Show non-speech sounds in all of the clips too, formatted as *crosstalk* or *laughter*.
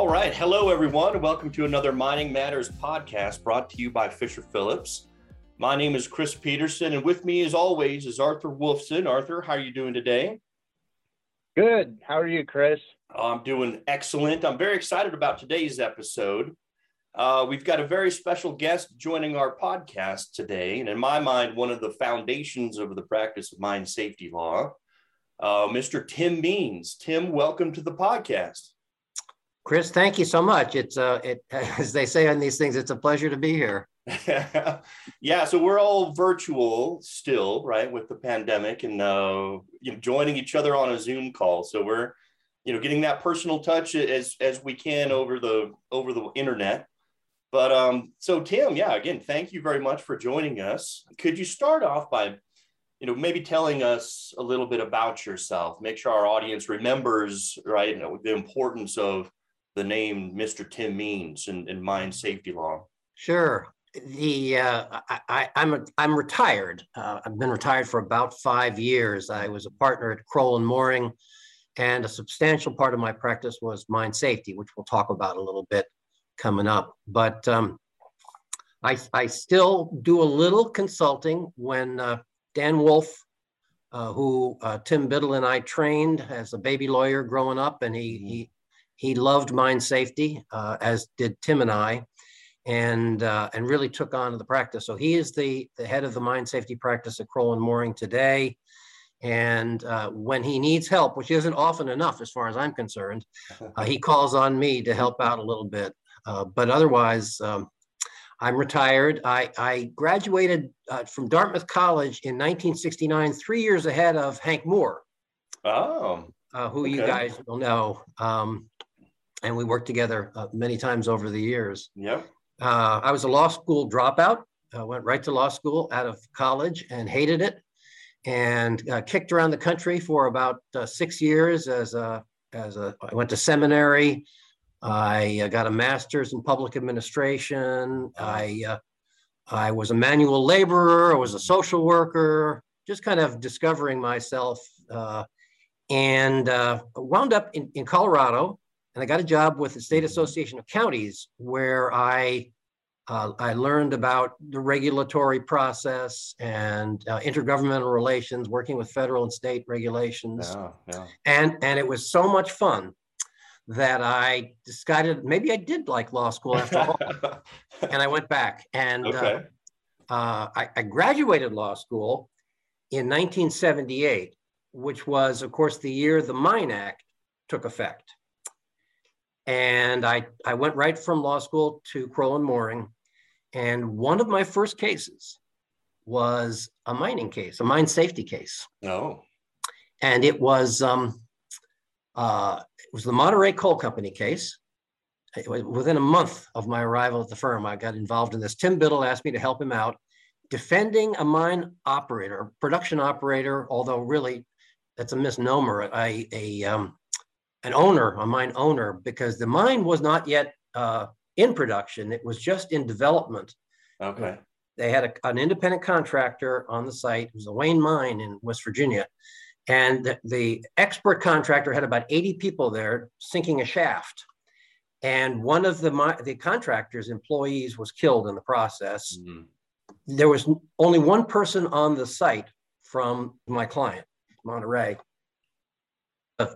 All right. Hello, everyone. Welcome to another Mining Matters podcast brought to you by Fisher Phillips. My name is Chris Peterson, and with me, as always, is Arthur Wolfson. Arthur, how are you doing today? Good. How are you, Chris? I'm doing excellent. I'm very excited about today's episode. Uh, we've got a very special guest joining our podcast today, and in my mind, one of the foundations of the practice of mine safety law, uh, Mr. Tim Means. Tim, welcome to the podcast. Chris, thank you so much. It's uh, it *laughs* as they say on these things, it's a pleasure to be here. *laughs* yeah, so we're all virtual still, right, with the pandemic, and uh, you know, joining each other on a Zoom call. So we're, you know, getting that personal touch as as we can over the over the internet. But um, so Tim, yeah, again, thank you very much for joining us. Could you start off by, you know, maybe telling us a little bit about yourself? Make sure our audience remembers, right, you know, the importance of the name Mr. Tim Means in, in mine safety law. Sure. The uh, I, am I'm, I'm retired. Uh, I've been retired for about five years. I was a partner at Crowell and Moring, and a substantial part of my practice was mine safety, which we'll talk about a little bit coming up. But um, I, I still do a little consulting when uh, Dan Wolff, uh, who uh, Tim Biddle and I trained as a baby lawyer growing up, and he, he, he loved mine safety, uh, as did Tim and I, and, uh, and really took on the practice. So he is the, the head of the mine safety practice at Crowell and Moring today. And uh, when he needs help, which isn't often enough as far as I'm concerned, *laughs* uh, he calls on me to help out a little bit. Uh, but otherwise, um, I'm retired. I, I graduated uh, from Dartmouth College in 1969, three years ahead of Hank Moore. Oh. Uh, who okay. you guys will know. Um, and we worked together uh, many times over the years. Yeah. Uh, I was a law school dropout. I went right to law school out of college and hated it and kicked around the country for about six years as a, as a, I went to seminary, I uh, got a master's in public administration. I, uh, I was a manual laborer. I was a social worker, just kind of discovering myself. Uh, and uh, wound up in, in Colorado. And I got a job with the State Association of Counties where I uh, I learned about the regulatory process and uh, intergovernmental relations, working with federal and state regulations. Yeah, yeah. And, and it was so much fun that I decided maybe I did like law school after all. *laughs* and I went back and uh, okay. uh, uh, I, I, graduated law school in 1978, which was, of course, the year the Mine Act took effect. And I, I went right from law school to Crowell and Moring. And one of my first cases was a mining case, a mine safety case. Oh. And it was um, uh, it was the Monterey Coal Company case. Within a month of my arrival at the firm, I got involved in this. Tim Biddle asked me to help him out defending a mine operator, production operator, although really that's a misnomer, a, a um, an owner, a mine owner, because the mine was not yet uh, in production. It was just in development. Okay. They had a, an independent contractor on the site. It was a Wayne mine in West Virginia. And the, the expert contractor had about 80 people there sinking a shaft. And one of the, the contractor's employees was killed in the process. Mm-hmm. There was only one person on the site from my client, Monterey,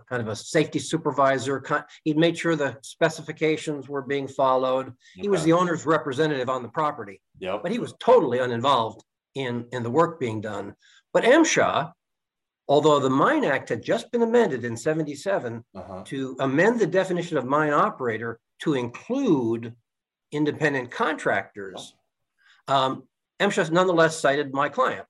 kind of a safety supervisor. He'd made sure the specifications were being followed. Okay. He was the owner's representative on the property, yep. but he was totally uninvolved in, in the work being done. But MSHA, although the Mine Act had just been amended in 77 uh-huh. to amend the definition of mine operator to include independent contractors, um, MSHA nonetheless cited my client.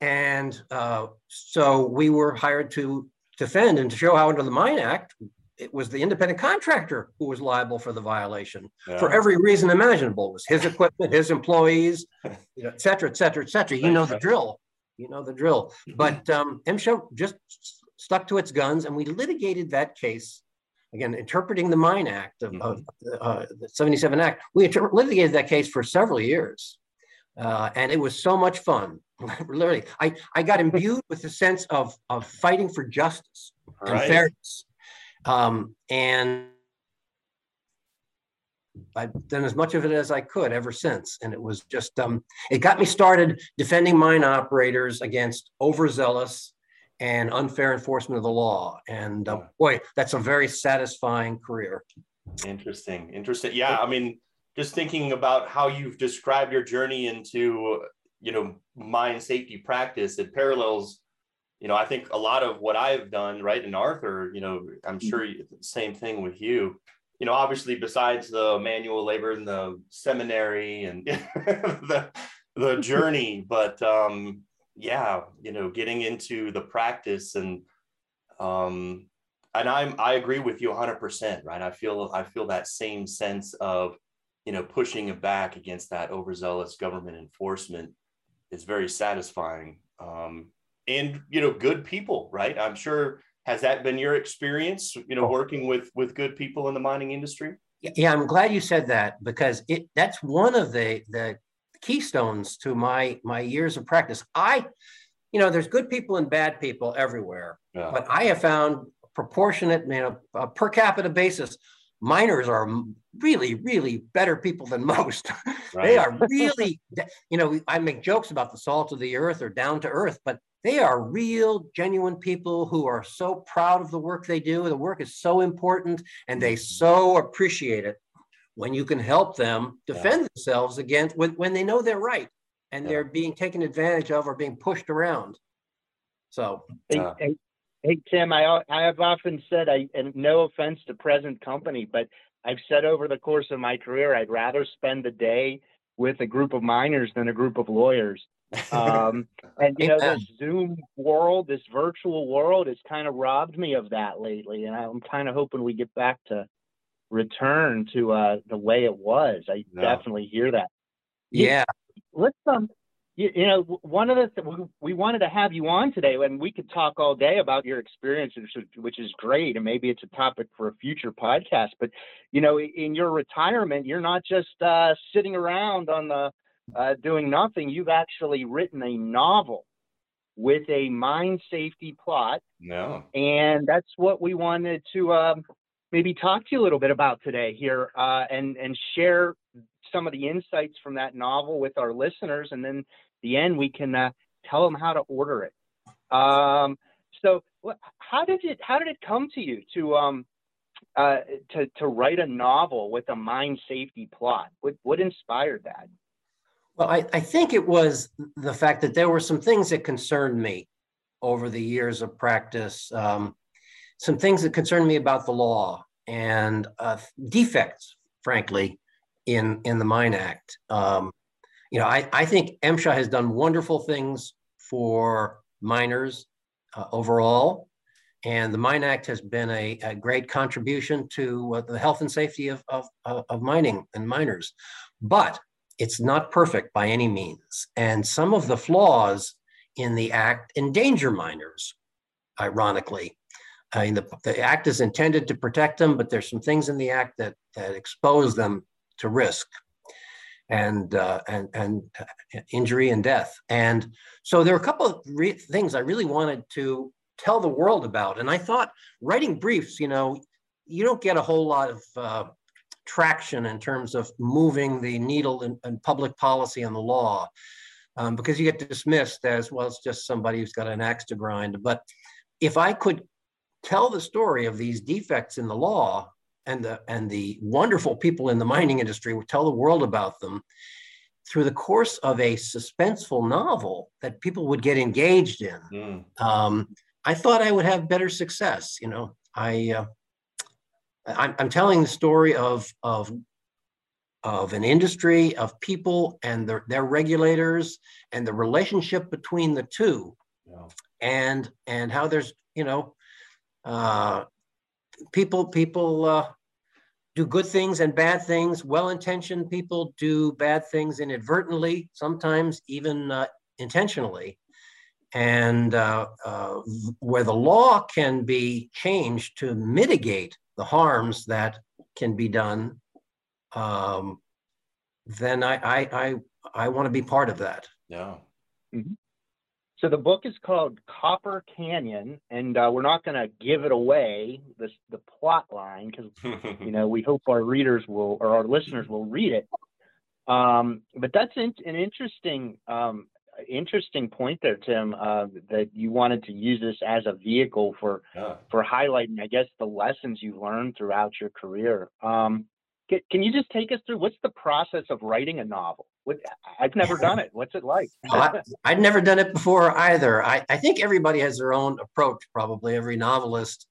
And uh, so we were hired to defend and to show how under the Mine Act, it was the independent contractor who was liable for the violation yeah. for every reason imaginable. It was his equipment, his employees, you know, et cetera, et cetera, et cetera. You know the drill you know the drill. Mm-hmm. But um, MSHA just stuck to its guns, and we litigated that case. Again, interpreting the Mine Act of, mm-hmm. of uh, the 77 Act, we inter- litigated that case for several years. Uh, and it was so much fun. *laughs* Literally, I, I got imbued with the sense of, of fighting for justice right. and fairness. Um, and I've done as much of it as I could ever since. And it was just, um, it got me started defending mine operators against overzealous and unfair enforcement of the law. And uh, boy, that's a very satisfying career. Interesting. Interesting. Yeah. I mean, just thinking about how you've described your journey into, you know, mine safety practice, it parallels, you know, I think a lot of what I've done, right? And Arthur, you know, I'm mm-hmm. sure same thing with you you know, obviously besides the manual labor and the seminary and *laughs* the the *laughs* journey, but um, yeah, you know, getting into the practice and um, and I'm I agree with you 100%, right? I feel I feel that same sense of you know pushing it back against that overzealous government enforcement is very satisfying. Um, and you know, good people, right? I'm sure has that been your experience you know working with with good people in the mining industry yeah i'm glad you said that because it that's one of the the keystones to my my years of practice i you know there's good people and bad people everywhere yeah. but i have found proportionate you know a per capita basis miners are really really better people than most *laughs* right. they are really you know i make jokes about the salt of the earth or down to earth but they are real, genuine people who are so proud of the work they do. The work is so important and they mm-hmm. so appreciate it when you can help them defend yeah. themselves against when, when they know they're right and yeah. they're being taken advantage of or being pushed around. So, hey, hey, hey, Tim, I, I have often said, I, and no offense to present company, but I've said over the course of my career, I'd rather spend the day with a group of miners than a group of lawyers. *laughs* Um, and you know, this Zoom world, this virtual world, has kind of robbed me of that lately. And I'm kind of hoping we get back to return to uh, the way it was. I no. definitely hear that. Yeah. Let's um, you, you know, one of the th- we wanted to have you on today, and we could talk all day about your experiences, which is great, and maybe it's a topic for a future podcast. But you know, in your retirement, you're not just uh, sitting around on the uh, doing nothing, you've actually written a novel with a mine safety plot. No. And that's what we wanted to um, maybe talk to you a little bit about today here uh, and, and share some of the insights from that novel with our listeners. And then the end, we can uh, tell them how to order it. Um, so how did it, how did it come to you to, um, uh, to, to write a novel with a mine safety plot? What, what inspired that? Well, I, I think it was the fact that there were some things that concerned me over the years of practice, um, some things that concerned me about the law and uh, defects, frankly, in, in the Mine Act. Um, you know, I, I think MSHA has done wonderful things for miners uh, overall. And the Mine Act has been a, a great contribution to uh, the health and safety of, of, of mining and miners. But it's not perfect by any means. And some of the flaws in the act endanger miners, ironically. I mean, the, the act is intended to protect them, but there's some things in the act that, that expose them to risk and, uh, and, and uh, injury and death. And so there are a couple of re- things I really wanted to tell the world about. And I thought writing briefs, you know, you don't get a whole lot of uh, traction in terms of moving the needle in, in public policy and the law um, because you get dismissed as well it's just somebody who's got an axe to grind but if i could tell the story of these defects in the law and the and the wonderful people in the mining industry would tell the world about them through the course of a suspenseful novel that people would get engaged in mm. um, i thought i would have better success you know i uh, I'm, I'm telling the story of, of, of an industry, of people and their, their regulators and the relationship between the two yeah. and, and how there's, you know, uh, people, people uh, do good things and bad things. Well-intentioned people do bad things inadvertently, sometimes even uh, intentionally and uh, uh, where the law can be changed to mitigate the harms that can be done, um, then I I I, I want to be part of that. Yeah. Mm-hmm. So the book is called Copper Canyon, and uh, we're not going to give it away, the the plot line, because *laughs* you know we hope our readers will or our listeners will read it. Um, but that's in, an interesting um, interesting point there, Tim, uh, that you wanted to use this as a vehicle for yeah. for highlighting, I guess, the lessons you've learned throughout your career. Um, can, can you just take us through what's the process of writing a novel? What, I've never done it. What's it like? I, would never done it before either. I, I think everybody has their own approach, probably every novelist.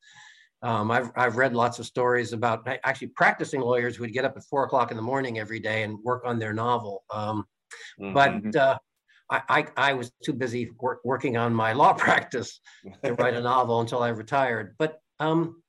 Um, I've, I've read lots of stories about actually practicing lawyers who would get up at four o'clock in the morning every day and work on their novel. Um, mm-hmm. But uh, I, I, I, was too busy work, working on my law *laughs* practice to write a novel until I retired. But um,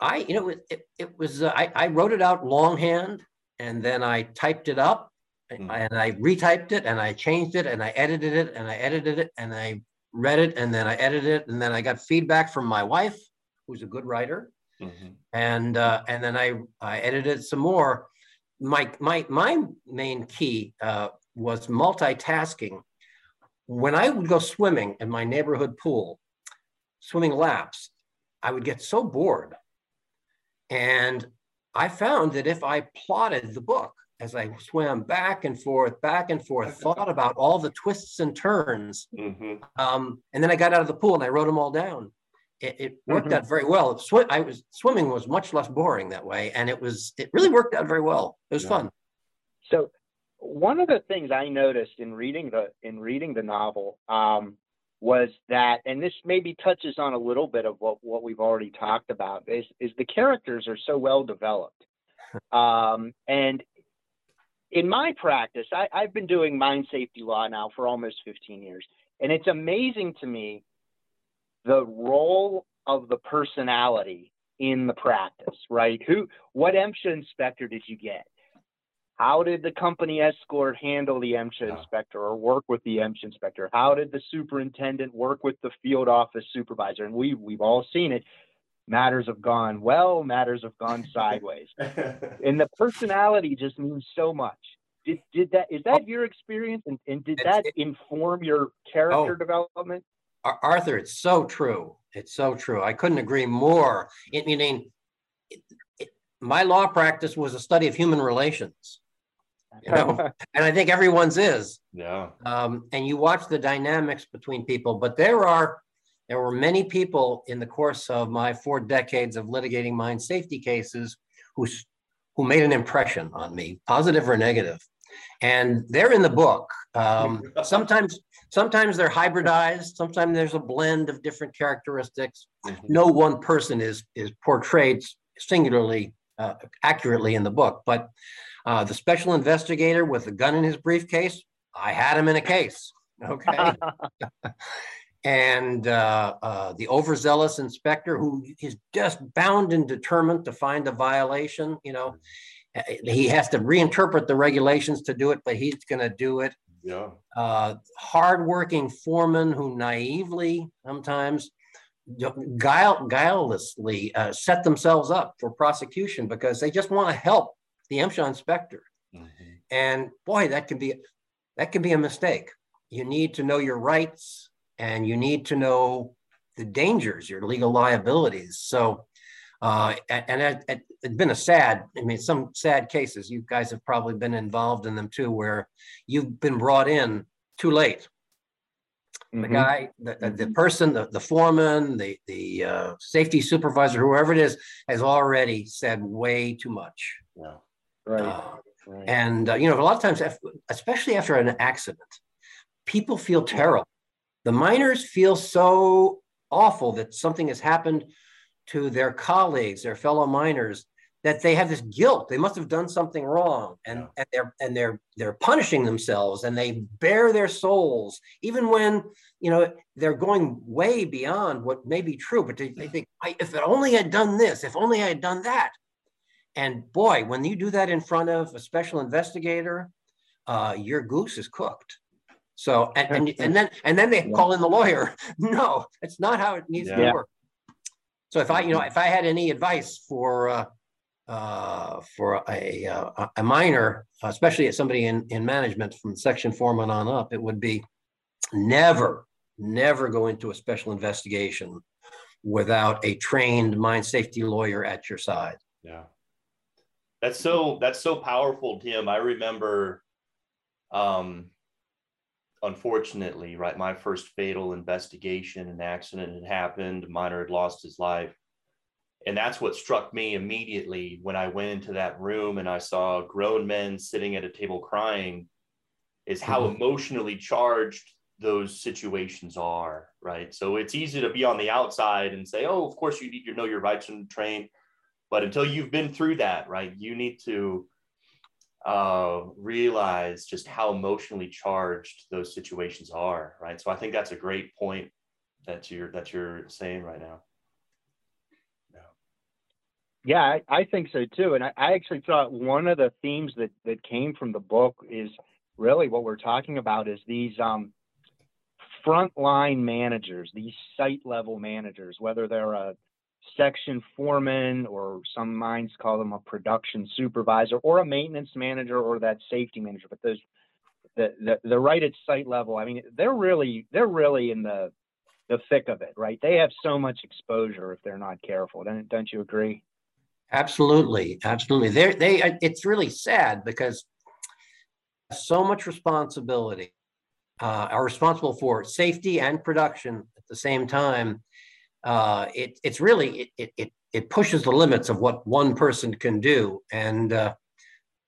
I, you know, it, it was, uh, I, I wrote it out longhand and then I typed it up mm. and I retyped it and I changed it and I edited it and I edited it and I read it and then I edited it and then I got feedback from my wife, who's a good writer, mm-hmm. and uh, and then I I edited some more. My my my main key uh, was multitasking. When I would go swimming in my neighborhood pool, swimming laps, I would get so bored and I found that if I plotted the book as I swam back and forth, back and forth, thought about all the twists and turns, mm-hmm. um, and then I got out of the pool and I wrote them all down. It, it worked mm-hmm. out very well. Sw- I was swimming was much less boring that way, and it was it really worked out very well. It was yeah. fun. So, one of the things I noticed in reading the in reading the novel um, was that, and this maybe touches on a little bit of what, what we've already talked about, is, is the characters are so well developed. *laughs* Um, and in my practice, I, I've been doing mine safety law now for almost 15 years. And it's amazing to me the role of the personality in the practice, right? Who, what MSHA inspector did you get? How did the company escort handle the MSHA inspector or work with the MSHA inspector? How did the superintendent work with the field office supervisor? And we we've all seen it. Matters have gone well, matters have gone *laughs* sideways. *laughs* and the personality just means so much. Did, did that is that your experience and, and did that inform your character oh, development? Arthur, it's so true. It's so true. I couldn't agree more. It, meaning, it, it, my law practice was a study of human relations you know, *laughs* and I think everyone's is. Yeah. Um, and you watch the dynamics between people, but there are there were many people in the course of my four decades of litigating mine safety cases who who made an impression on me, positive or negative, and they're in the book. Um, *laughs* sometimes sometimes they're hybridized. Sometimes there's a blend of different characteristics. Mm-hmm. No one person is is portrayed singularly uh, accurately in the book, but uh, the special investigator with a gun in his briefcase, I had him in a case. *laughs* Okay. *laughs* and uh, uh, the overzealous inspector who is just bound and determined to find a violation, you know, he has to reinterpret the regulations to do it, but he's going to do it. Yeah. Uh, hardworking foremen who naively sometimes guile, guilelessly uh, set themselves up for prosecution because they just want to help the MSHA inspector. Mm-hmm. And boy, that can be that can be a mistake. You need to know your rights and you need to know the dangers, your legal liabilities. So, uh, and it, it, it's been a sad, I mean, some sad cases. You guys have probably been involved in them too, where you've been brought in too late. Mm-hmm. The guy, the, the mm-hmm. person, the, the foreman, the, the uh, safety supervisor, whoever it is, has already said way too much. Yeah. Right. Uh, right. And, uh, you know, a lot of times, especially after an accident, people feel terrible. The miners feel so awful that something has happened to their colleagues, their fellow miners, that they have this guilt. They must have done something wrong, and, yeah. and they're and they're they're punishing themselves, and they bare their souls, even when you know they're going way beyond what may be true. But they, they think, if only I'd done this, if only I had done that. And boy, when you do that in front of a special investigator, uh, your goose is cooked. So and, and and then and then they call in the lawyer. *laughs* No, it's not how it needs yeah. to work. So if I you know if I had any advice for uh, uh, for a uh, a miner, especially somebody in in management from section foreman on up, it would be never, never go into a special investigation without a trained mine safety lawyer at your side. Yeah. That's so that's so powerful, Tim. I remember um unfortunately, right, my first fatal investigation and accident had happened, miner had lost his life. And that's what struck me immediately when I went into that room and I saw grown men sitting at a table crying is how mm-hmm. emotionally charged those situations are, right? So it's easy to be on the outside and say, oh, of course you need to know your rights and train. But until you've been through that, right, you need to uh, realize just how emotionally charged those situations are, right? So I think that's a great point that you're that you're saying right now. Yeah, yeah I, I think so too. And I, I actually thought one of the themes that that came from the book is really what we're talking about is these um, frontline managers, these site level managers, whether they're a section foreman or some mines call them a production supervisor or a maintenance manager or that safety manager but those the, the the right at site level i mean they're really they're really in the the thick of it right? They have so much exposure if they're not careful. Don't, don't you agree? Absolutely. Absolutely. They're, they it's really sad because so much responsibility uh, are responsible for safety and production at the same time uh, it, it's really it, it it pushes the limits of what one person can do. And uh,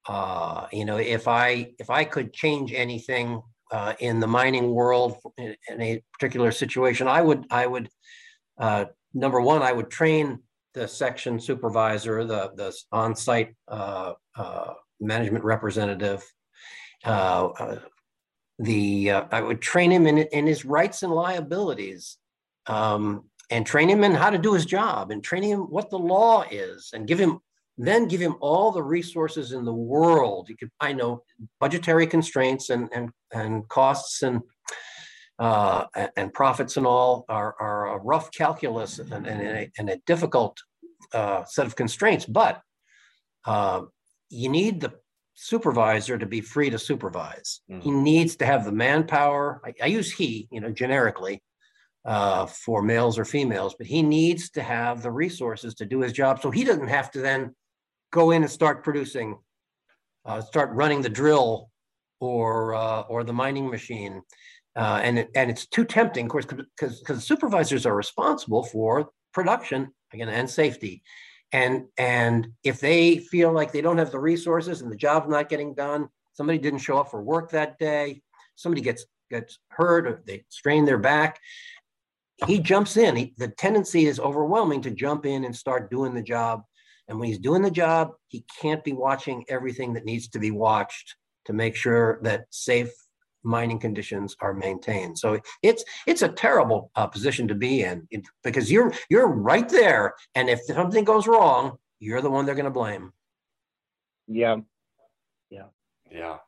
uh, you know if i if i could change anything uh, in the mining world in, in, a particular situation i would i would uh, number one i would train the section supervisor the the on-site management representative. The i would train him in, in his rights and liabilities. Um, and train him in how to do his job and train him what the law is and give him then give him all the resources in the world. You could, I know, budgetary constraints and and and costs and uh, and profits and all are, are a rough calculus and, and, a, and a, difficult uh, set of constraints. But uh, you need the supervisor to be free to supervise. Mm-hmm. He needs to have the manpower. I, I use he, you know, generically uh, for males or females, but he needs to have the resources to do his job so he doesn't have to then go in and start producing, uh, start running the drill or uh, or the mining machine. Uh, and it, and it's too tempting, of course, because because supervisors are responsible for production again and safety, and and if they feel like they don't have the resources and the job's not getting done, somebody didn't show up for work that day, somebody gets gets hurt or they strain their back, he jumps in. He, the tendency is overwhelming to jump in and start doing the job. And when he's doing the job, he can't be watching everything that needs to be watched to make sure that safe mining conditions are maintained. So it's it's a terrible uh, position to be in because you're you're right there, and if something goes wrong, you're the one they're going to blame. Yeah, yeah, yeah.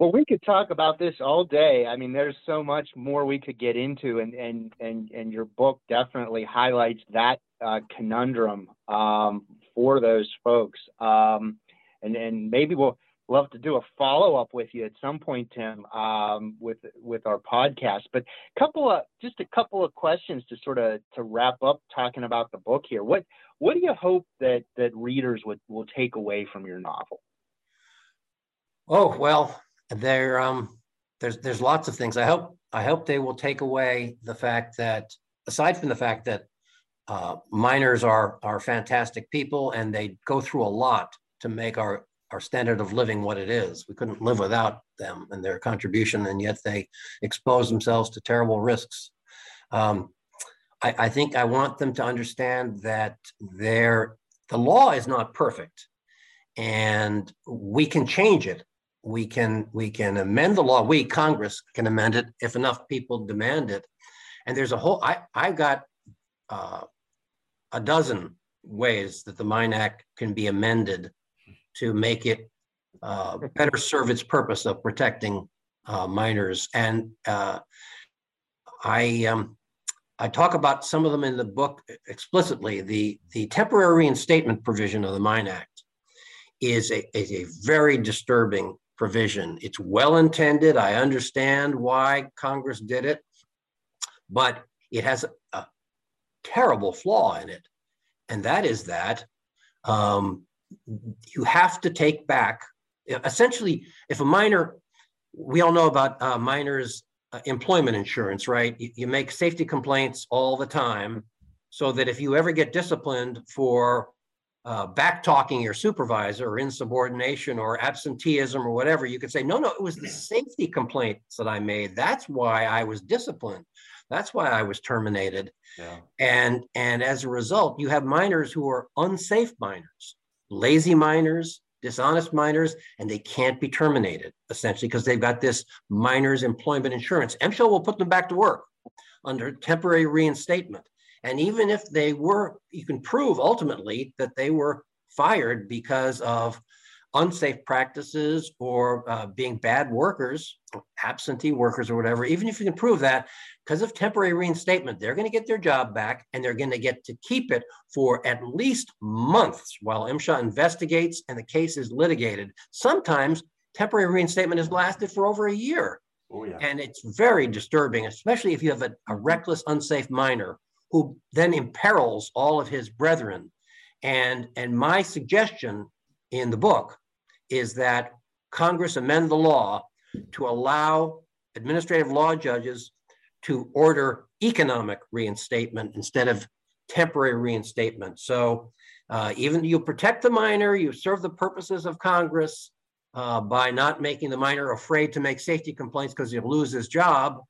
Well, we could talk about this all day. I mean, there's so much more we could get into, and and and and your book definitely highlights that uh, conundrum um, for those folks. Um, and and maybe we'll love to do a follow up with you at some point, Tim, um, with with our podcast. But couple of just a couple of questions to sort of to wrap up talking about the book here. What what do you hope that that readers would will take away from your novel? Oh well, there um, there's there's lots of things. I hope I hope they will take away the fact that aside from the fact that uh, miners are are fantastic people and they go through a lot to make our our standard of living what it is. We couldn't live without them and their contribution, and yet they expose themselves to terrible risks. Um, I, I think I want them to understand that their the law is not perfect, and we can change it we can we can amend the law. We Congress can amend it if enough people demand it. And there's a whole. I I've got uh, a dozen ways that the Mine Act can be amended to make it uh, better serve its purpose of protecting uh, miners. And uh, I um, I talk about some of them in the book explicitly. The the temporary reinstatement provision of the Mine Act is a, is a very disturbing provision. It's well intended. I understand why Congress did it. but it has a, terrible flaw in it. And that is that um, you have to take back, essentially, if a miner, we all know about uh, miners' uh, employment insurance, right? You, you make safety complaints all the time so that if you ever get disciplined for uh, back talking your supervisor or insubordination or absenteeism or whatever, you could say, no, no, it was the safety complaints that I made. That's why I was disciplined. That's why I was terminated. Yeah. And and as a result, you have miners who are unsafe miners, lazy miners, dishonest miners, and they can't be terminated essentially because they've got this miners employment insurance. MSHA will put them back to work under temporary reinstatement. And even if they were, you can prove ultimately that they were fired because of unsafe practices or uh, being bad workers, absentee workers or whatever, even if you can prove that, because of temporary reinstatement, they're going to get their job back and they're going to get to keep it for at least months while MSHA investigates and the case is litigated. Sometimes temporary reinstatement has lasted for over a year. Oh, yeah. And it's very disturbing, especially if you have a, a reckless, unsafe miner who then imperils all of his brethren. And, and my suggestion in the book is that Congress amend the law to allow administrative law judges to order economic reinstatement instead of temporary reinstatement. So uh, even you protect the miner, you serve the purposes of Congress uh, by not making the miner afraid to make safety complaints because he'll lose his job.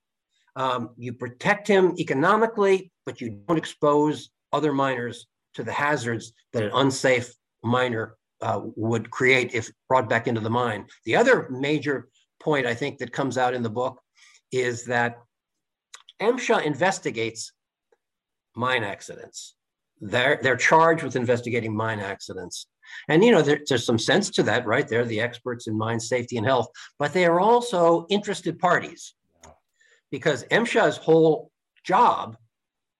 Um, you protect him economically, but you don't expose other miners to the hazards that an unsafe miner uh, would create if brought back into the mine. The other major point I think that comes out in the book is that MSHA investigates mine accidents. They're, they're charged with investigating mine accidents. And, you know, there, there's some sense to that, right? They're the experts in mine safety and health, but they are also interested parties because MSHA's whole job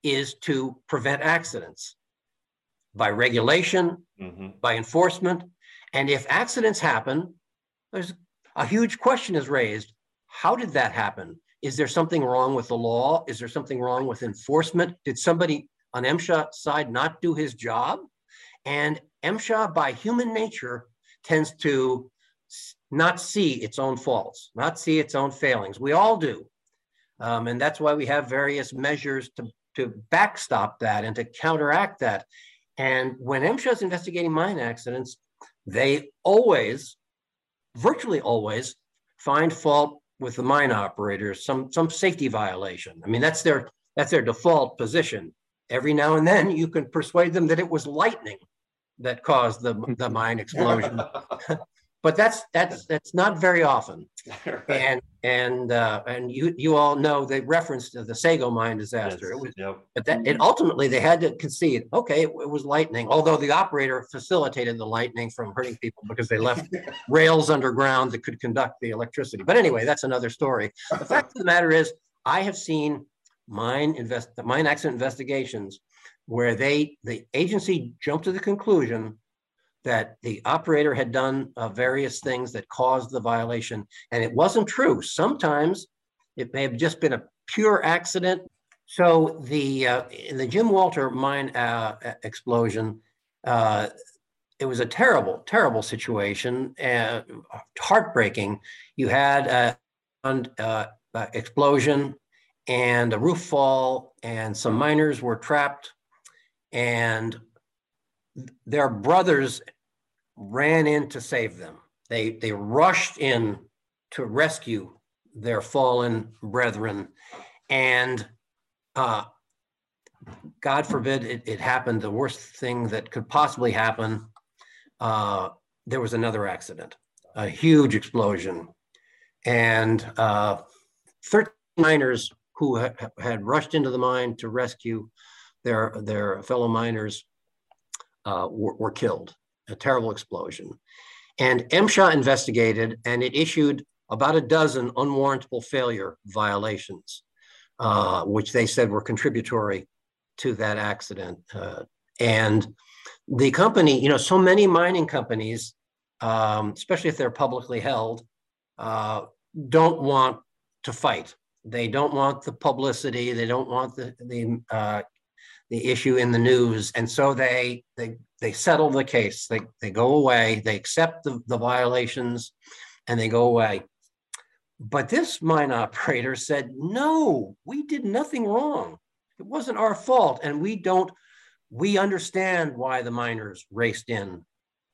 is to prevent accidents by regulation, mm-hmm. by enforcement. And if accidents happen, there's a huge question is raised. How did that happen? Is there something wrong with the law? Is there something wrong with enforcement? Did somebody on MSHA side not do his job? And MSHA, by human nature, tends to not see its own faults, not see its own failings. We all do. Um, and that's why we have various measures to, to backstop that and to counteract that. And when MSHA is investigating mine accidents, they always, virtually always, find fault with the mine operators, some some safety violation. I mean, that's their that's their default position. Every now and then, you can persuade them that it was lightning that caused the the mine explosion. *laughs* but that's that's that's not very often. *laughs* right. And and uh, and you you all know they referenced the Sago mine disaster. Yes. It was, yep. but that it ultimately they had to concede. Okay, it, it, was lightning. Although the operator facilitated the lightning from hurting people because they left *laughs* rails underground that could conduct the electricity. But anyway, that's another story. The fact of the matter is, I have seen mine invest mine accident investigations where they the agency jumped to the conclusion that the operator had done uh, various things that caused the violation, and it wasn't true. Sometimes it may have just been a pure accident. So the uh, in the Jim Walter mine uh, explosion, uh, it was a terrible, terrible situation, uh, heartbreaking. You had a uh, explosion and a roof fall, and some miners were trapped, and their brothers ran in to save them. They, they rushed in to rescue their fallen brethren. And uh, God forbid it, it, happened, the worst thing that could possibly happen. Uh, there was another accident, a huge explosion. And uh, 13 miners who ha- had rushed into the mine to rescue their, their fellow miners uh, were, were, killed. A terrible explosion. And MSHA investigated and it issued about a dozen unwarrantable failure violations, uh, which they said were contributory to that accident. Uh, and the company, you know, so many mining companies, um, especially if they're publicly held, uh, don't want to fight. They don't want the publicity. They don't want the the uh, the issue in the news, and so they they they settle the case. They they go away. They accept the, the violations, and they go away. But this mine *laughs* operator said, "No, we did nothing wrong. It wasn't our fault, and we don't. We understand why the miners raced in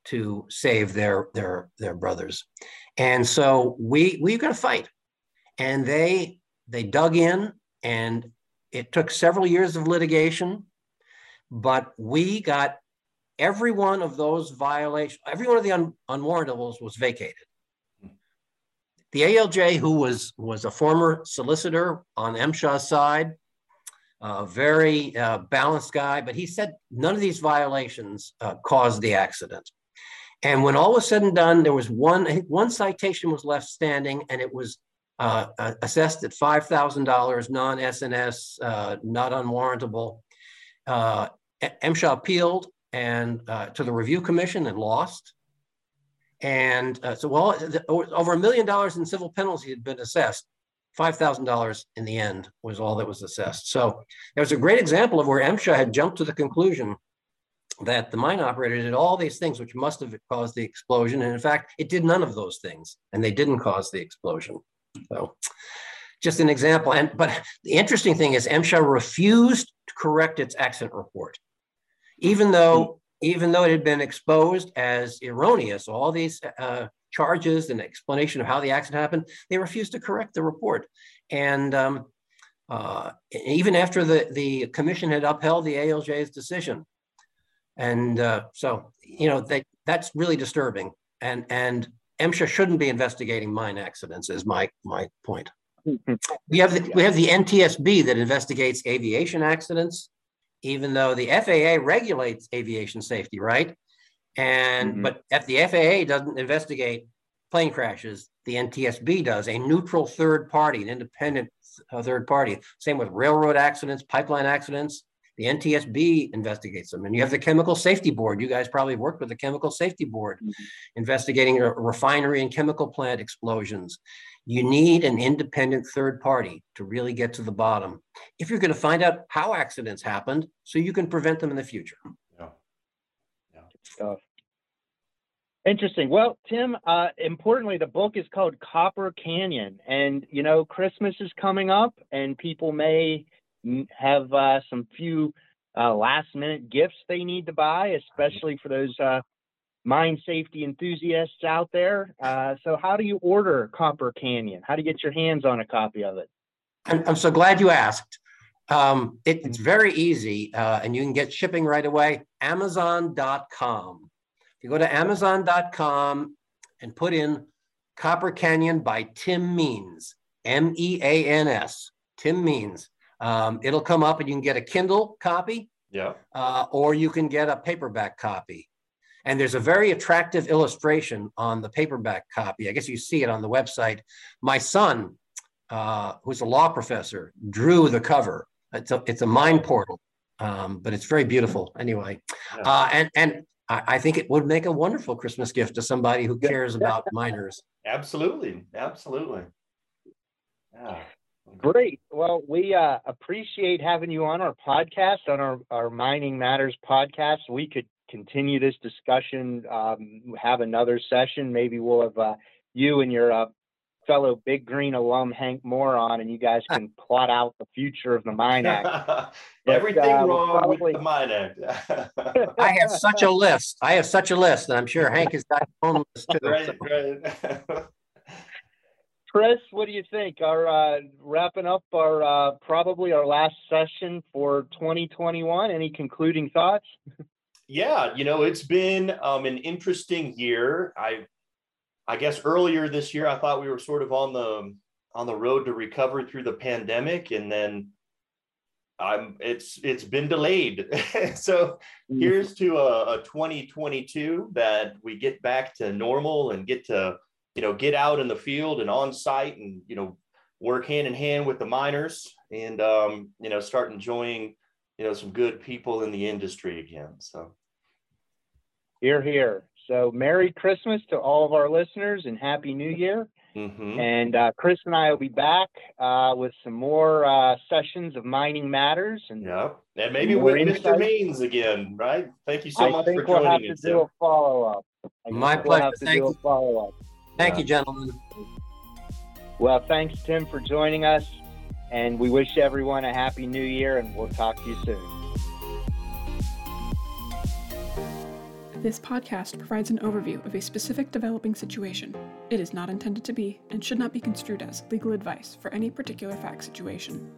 to save their their their brothers, and so we we've got to fight." And they they dug in, and it took several years of litigation, but we got every one of those violations, every one of the un, unwarrantables was vacated. The ALJ, who was, was a former solicitor on MSHA's side, a very uh, balanced guy, but he said none of these violations uh, caused the accident. And when all was said and done, there was one, one citation was left standing, and it was uh, assessed at $5,000, non-S&S, uh, not unwarrantable. Uh, MSHA appealed and uh, to the review commission and lost. And uh, so, well, over a million dollars in civil penalties had been assessed. $5,000 in the end was all that was assessed. So there's a great example of where MSHA had jumped to the conclusion that the mine operator did all these things which must have caused the explosion. And in fact, it did none of those things and they didn't cause the explosion. So just an example. And but the interesting thing is MSHA refused to correct its accident report, even though even though it had been exposed as erroneous, all these uh, charges and explanation of how the accident happened, they refused to correct the report. And um, uh, even after the, the commission had upheld the ALJ's decision. And uh, so, you know, they, that's really disturbing. And, and MSHA shouldn't be investigating mine accidents is my, my point. We have the, we have the NTSB that investigates aviation accidents, even though the FAA regulates aviation safety, right? And mm-hmm. but if the FAA doesn't investigate plane crashes, the NTSB does, a neutral third party, an independent uh, third party. Same with railroad accidents, pipeline accidents. The NTSB investigates them. And you have the Chemical Safety Board. You guys probably worked with the Chemical Safety Board mm-hmm. investigating refinery and chemical plant explosions. You need an independent third party to really get to the bottom if you're going to find out how accidents happened so you can prevent them in the future. Yeah. Yeah. Stuff. Interesting. Well, Tim, uh, importantly, the book is called Copper Canyon. And, you know, Christmas is coming up and people may have uh, some few uh, last minute gifts they need to buy, especially for those uh, mine safety enthusiasts out there. Uh, so, how do you order Copper Canyon? How do you get your hands on a copy of it? I'm, I'm so glad you asked. Um, it, it's very easy, uh, and you can get shipping right away. Amazon.com. If you go to Amazon.com and put in Copper Canyon by Tim Means, M E A N S, Tim Means, um, it'll come up and you can get a Kindle copy. Yeah. Uh, or you can get a paperback copy. And there's a very attractive illustration on the paperback copy. I guess you see it on the website. My son, uh, who's a law professor, drew the cover. It's a, it's a mine portal, um, but it's very beautiful anyway. Yeah. Uh, and and I, I, think it would make a wonderful Christmas gift to somebody who cares about *laughs* miners. Absolutely. Absolutely. Yeah. Great. Well, we uh, appreciate having you on our podcast, on our, our Mining Matters podcast. We could continue this discussion, um, have another session. Maybe we'll have uh, you and your uh, fellow Big Green alum, Hank Moore, on, and you guys *laughs* can plot out the future of the Mine Act. *laughs* Everything uh, wrong probably... with the Mine Act. *laughs* I have such a list. I have such a list, and I'm sure Hank has got his own list too. Right, so. right. Chris, what do you think? Our uh, wrapping up our uh, probably our last session for 2021. Any concluding thoughts? yeah, you know, it's been um, an interesting year. I, I guess earlier this year, I thought we were sort of on the on the road to recover through the pandemic, and then I'm it's it's been delayed. *laughs* so mm. here's to a, a 2022 that we get back to normal and get to you know, get out in the field and on site and, you know, work hand in hand with the miners and, um, you know, start enjoying, you know, some good people in the industry again. So, here, here. So, Merry Christmas to all of our listeners and Happy New Year. Mm-hmm. And uh, Chris and I will be back uh, with some more uh, sessions of mining matters. And yeah, and maybe with insight. Mr. Means again, right? Thank you so I much for we'll joining us. we'll have to do a follow up. My pleasure. We'll Thank you. follow up. Thank yeah. you, gentlemen. Well, thanks, Tim, for joining us. And we wish everyone a happy new year, and we'll talk to you soon. This podcast provides an overview of a specific developing situation. It is not intended to be and should not be construed as legal advice for any particular fact situation.